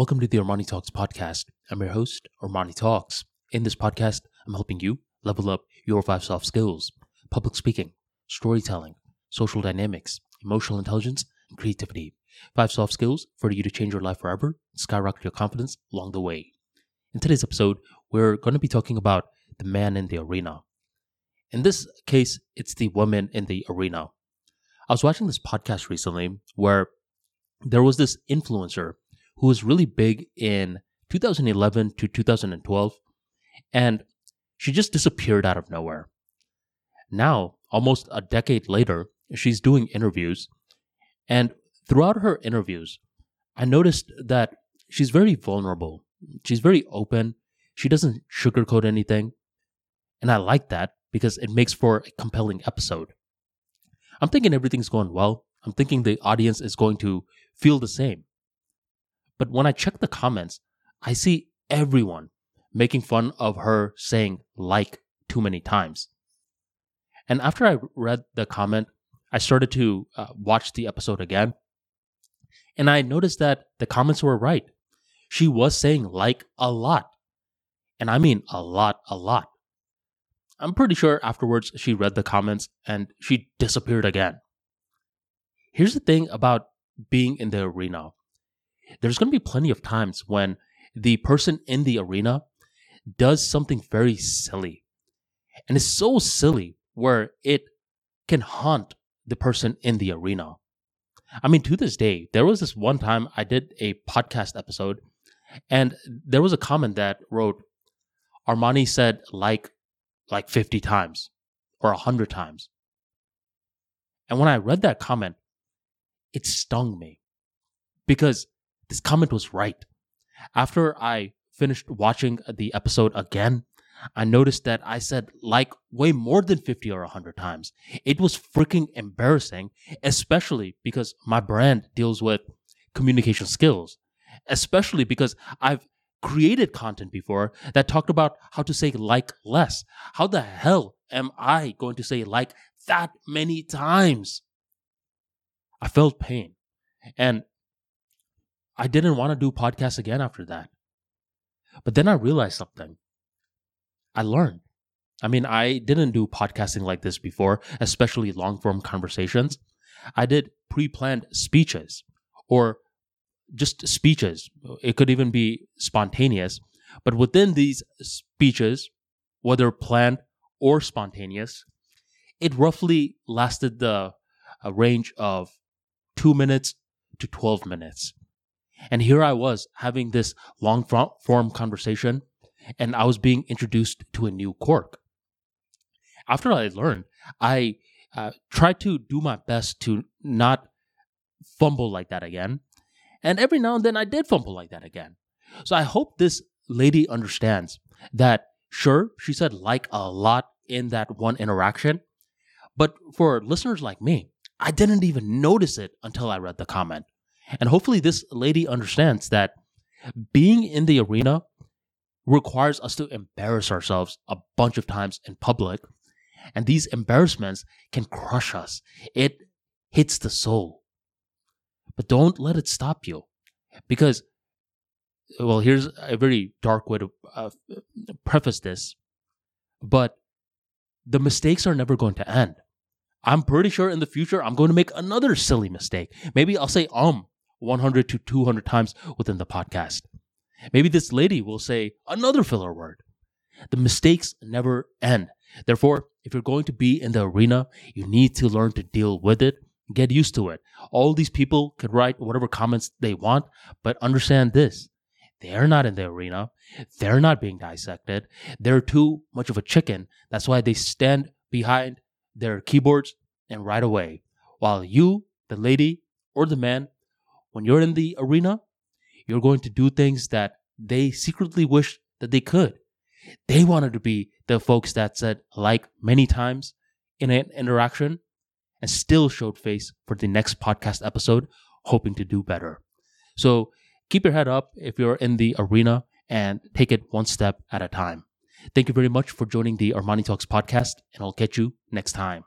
Welcome to the Armani Talks podcast. I'm your host, Armani Talks. In this podcast, I'm helping you level up your five soft skills public speaking, storytelling, social dynamics, emotional intelligence, and creativity. Five soft skills for you to change your life forever and skyrocket your confidence along the way. In today's episode, we're going to be talking about the man in the arena. In this case, it's the woman in the arena. I was watching this podcast recently where there was this influencer who was really big in 2011 to 2012, and she just disappeared out of nowhere. Now, almost a decade later, she's doing interviews, and throughout her interviews, I noticed that she's very vulnerable. She's very open. She doesn't sugarcoat anything. And I like that because it makes for a compelling episode. I'm thinking everything's going well. I'm thinking the audience is going to feel the same. But when I check the comments, I see everyone making fun of her saying like too many times. And after I read the comment, I started to uh, watch the episode again. And I noticed that the comments were right. She was saying like a lot. And I mean a lot, a lot. I'm pretty sure afterwards she read the comments and she disappeared again. Here's the thing about being in the arena there's going to be plenty of times when the person in the arena does something very silly. And it's so silly where it can haunt the person in the arena. I mean, to this day, there was this one time I did a podcast episode, and there was a comment that wrote, Armani said like like 50 times or 100 times. And when I read that comment, it stung me because this comment was right. After I finished watching the episode again, I noticed that I said like way more than 50 or 100 times. It was freaking embarrassing, especially because my brand deals with communication skills, especially because I've created content before that talked about how to say like less. How the hell am I going to say like that many times? I felt pain. And I didn't want to do podcasts again after that. But then I realized something. I learned. I mean, I didn't do podcasting like this before, especially long form conversations. I did pre planned speeches or just speeches. It could even be spontaneous. But within these speeches, whether planned or spontaneous, it roughly lasted the uh, range of two minutes to 12 minutes. And here I was having this long form conversation, and I was being introduced to a new quirk. After I learned, I uh, tried to do my best to not fumble like that again. And every now and then I did fumble like that again. So I hope this lady understands that, sure, she said like a lot in that one interaction. But for listeners like me, I didn't even notice it until I read the comment. And hopefully, this lady understands that being in the arena requires us to embarrass ourselves a bunch of times in public. And these embarrassments can crush us, it hits the soul. But don't let it stop you. Because, well, here's a very dark way to uh, preface this, but the mistakes are never going to end. I'm pretty sure in the future I'm going to make another silly mistake. Maybe I'll say um 100 to 200 times within the podcast. Maybe this lady will say another filler word. The mistakes never end. Therefore, if you're going to be in the arena, you need to learn to deal with it, get used to it. All these people can write whatever comments they want, but understand this. They're not in the arena. They're not being dissected. They're too much of a chicken. That's why they stand behind their keyboards and write away. While you, the lady or the man, when you're in the arena, you're going to do things that they secretly wish that they could. They wanted to be the folks that said like many times in an interaction and still showed face for the next podcast episode, hoping to do better. So keep your head up if you're in the arena and take it one step at a time. Thank you very much for joining the Armani Talks podcast, and I'll catch you next time.